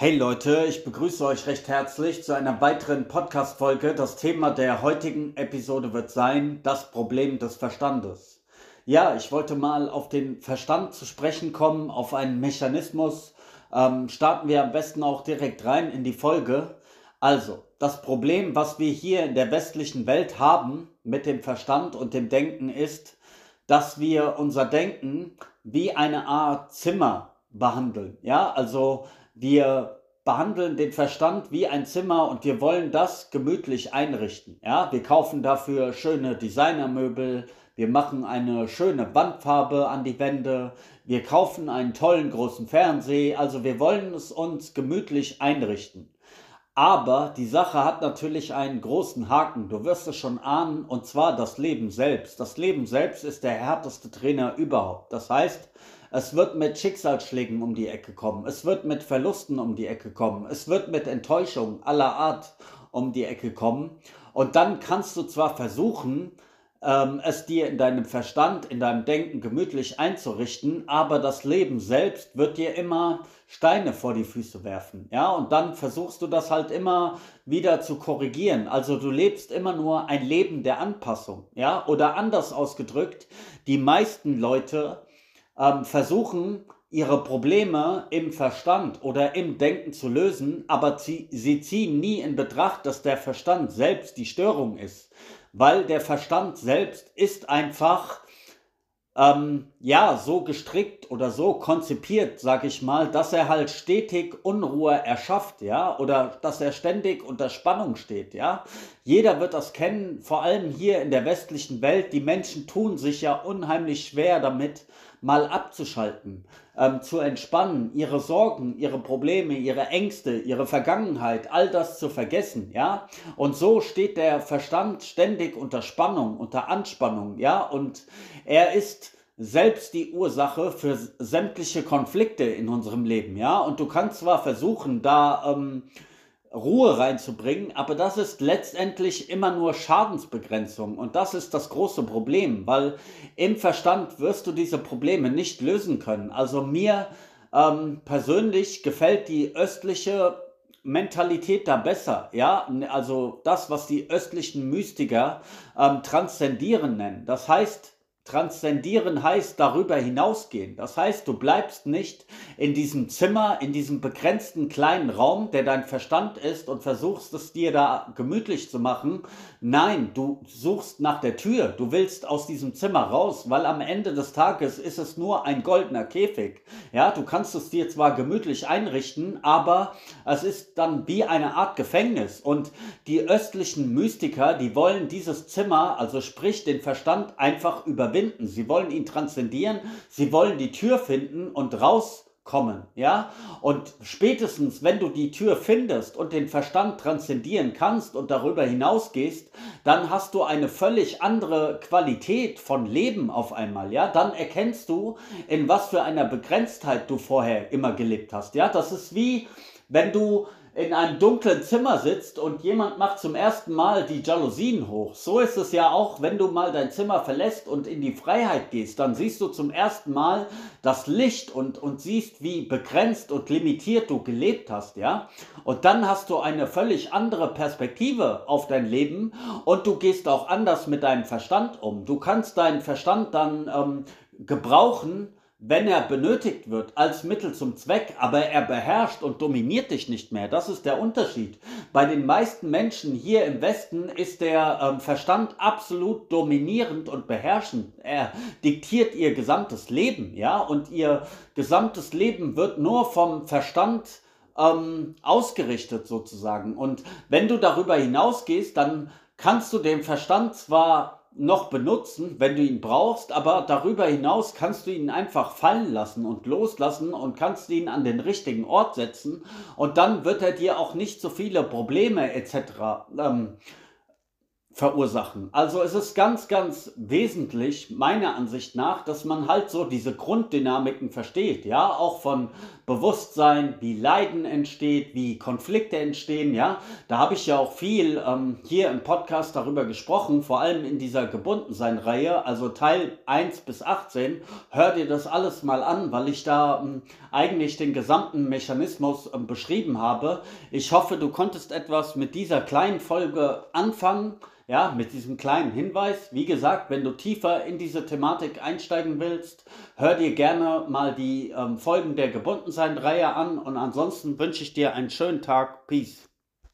Hey Leute, ich begrüße euch recht herzlich zu einer weiteren Podcast-Folge. Das Thema der heutigen Episode wird sein, das Problem des Verstandes. Ja, ich wollte mal auf den Verstand zu sprechen kommen, auf einen Mechanismus. Ähm, starten wir am besten auch direkt rein in die Folge. Also, das Problem, was wir hier in der westlichen Welt haben mit dem Verstand und dem Denken ist, dass wir unser Denken wie eine Art Zimmer behandeln. Ja, also wir behandeln den Verstand wie ein Zimmer und wir wollen das gemütlich einrichten. Ja, wir kaufen dafür schöne Designermöbel, wir machen eine schöne Wandfarbe an die Wände, wir kaufen einen tollen großen Fernseher, also wir wollen es uns gemütlich einrichten. Aber die Sache hat natürlich einen großen Haken. Du wirst es schon ahnen, und zwar das Leben selbst. Das Leben selbst ist der härteste Trainer überhaupt. Das heißt, es wird mit Schicksalsschlägen um die Ecke kommen. Es wird mit Verlusten um die Ecke kommen. Es wird mit Enttäuschung aller Art um die Ecke kommen. Und dann kannst du zwar versuchen, ähm, es dir in deinem Verstand, in deinem Denken gemütlich einzurichten, aber das Leben selbst wird dir immer Steine vor die Füße werfen. Ja, und dann versuchst du das halt immer wieder zu korrigieren. Also du lebst immer nur ein Leben der Anpassung. Ja, oder anders ausgedrückt, die meisten Leute ähm, versuchen, ihre Probleme im Verstand oder im Denken zu lösen, aber sie, sie ziehen nie in Betracht, dass der Verstand selbst die Störung ist weil der Verstand selbst ist einfach ähm, ja so gestrickt oder so konzipiert, sag ich mal, dass er halt stetig Unruhe erschafft, ja, oder dass er ständig unter Spannung steht, ja. Jeder wird das kennen, vor allem hier in der westlichen Welt. Die Menschen tun sich ja unheimlich schwer damit, mal abzuschalten, ähm, zu entspannen, ihre Sorgen, ihre Probleme, ihre Ängste, ihre Vergangenheit, all das zu vergessen, ja. Und so steht der Verstand ständig unter Spannung, unter Anspannung, ja. Und er ist selbst die Ursache für sämtliche Konflikte in unserem Leben, ja. Und du kannst zwar versuchen, da ähm, Ruhe reinzubringen, aber das ist letztendlich immer nur Schadensbegrenzung und das ist das große Problem, weil im Verstand wirst du diese Probleme nicht lösen können. Also mir ähm, persönlich gefällt die östliche Mentalität da besser, ja, also das, was die östlichen Mystiker ähm, transzendieren nennen. Das heißt, Transzendieren heißt darüber hinausgehen. Das heißt, du bleibst nicht in diesem Zimmer, in diesem begrenzten kleinen Raum, der dein Verstand ist und versuchst es dir da gemütlich zu machen. Nein, du suchst nach der Tür. Du willst aus diesem Zimmer raus, weil am Ende des Tages ist es nur ein goldener Käfig. Ja, du kannst es dir zwar gemütlich einrichten, aber es ist dann wie eine Art Gefängnis. Und die östlichen Mystiker, die wollen dieses Zimmer, also sprich den Verstand einfach überwinden überwinden, sie wollen ihn transzendieren, sie wollen die Tür finden und rauskommen, ja? Und spätestens, wenn du die Tür findest und den Verstand transzendieren kannst und darüber hinausgehst, dann hast du eine völlig andere Qualität von Leben auf einmal, ja? Dann erkennst du, in was für einer Begrenztheit du vorher immer gelebt hast, ja? Das ist wie, wenn du in einem dunklen Zimmer sitzt und jemand macht zum ersten Mal die Jalousien hoch. So ist es ja auch, wenn du mal dein Zimmer verlässt und in die Freiheit gehst, dann siehst du zum ersten Mal das Licht und, und siehst, wie begrenzt und limitiert du gelebt hast, ja. Und dann hast du eine völlig andere Perspektive auf dein Leben und du gehst auch anders mit deinem Verstand um. Du kannst deinen Verstand dann ähm, gebrauchen, wenn er benötigt wird als Mittel zum Zweck, aber er beherrscht und dominiert dich nicht mehr. Das ist der Unterschied. Bei den meisten Menschen hier im Westen ist der ähm, Verstand absolut dominierend und beherrschend. Er diktiert ihr gesamtes Leben, ja, und ihr gesamtes Leben wird nur vom Verstand ähm, ausgerichtet sozusagen. Und wenn du darüber hinausgehst, dann kannst du den Verstand zwar noch benutzen, wenn du ihn brauchst, aber darüber hinaus kannst du ihn einfach fallen lassen und loslassen und kannst ihn an den richtigen Ort setzen und dann wird er dir auch nicht so viele Probleme etc. Ähm, verursachen. Also es ist ganz, ganz wesentlich, meiner Ansicht nach, dass man halt so diese Grunddynamiken versteht, ja, auch von Bewusstsein, wie Leiden entsteht, wie Konflikte entstehen, ja. Da habe ich ja auch viel ähm, hier im Podcast darüber gesprochen, vor allem in dieser Gebundensein-Reihe, also Teil 1 bis 18. Hör dir das alles mal an, weil ich da ähm, eigentlich den gesamten Mechanismus ähm, beschrieben habe. Ich hoffe, du konntest etwas mit dieser kleinen Folge anfangen. Ja, mit diesem kleinen Hinweis. Wie gesagt, wenn du tiefer in diese Thematik einsteigen willst, hör dir gerne mal die ähm, Folgen der Gebundensein-Reihe an und ansonsten wünsche ich dir einen schönen Tag. Peace.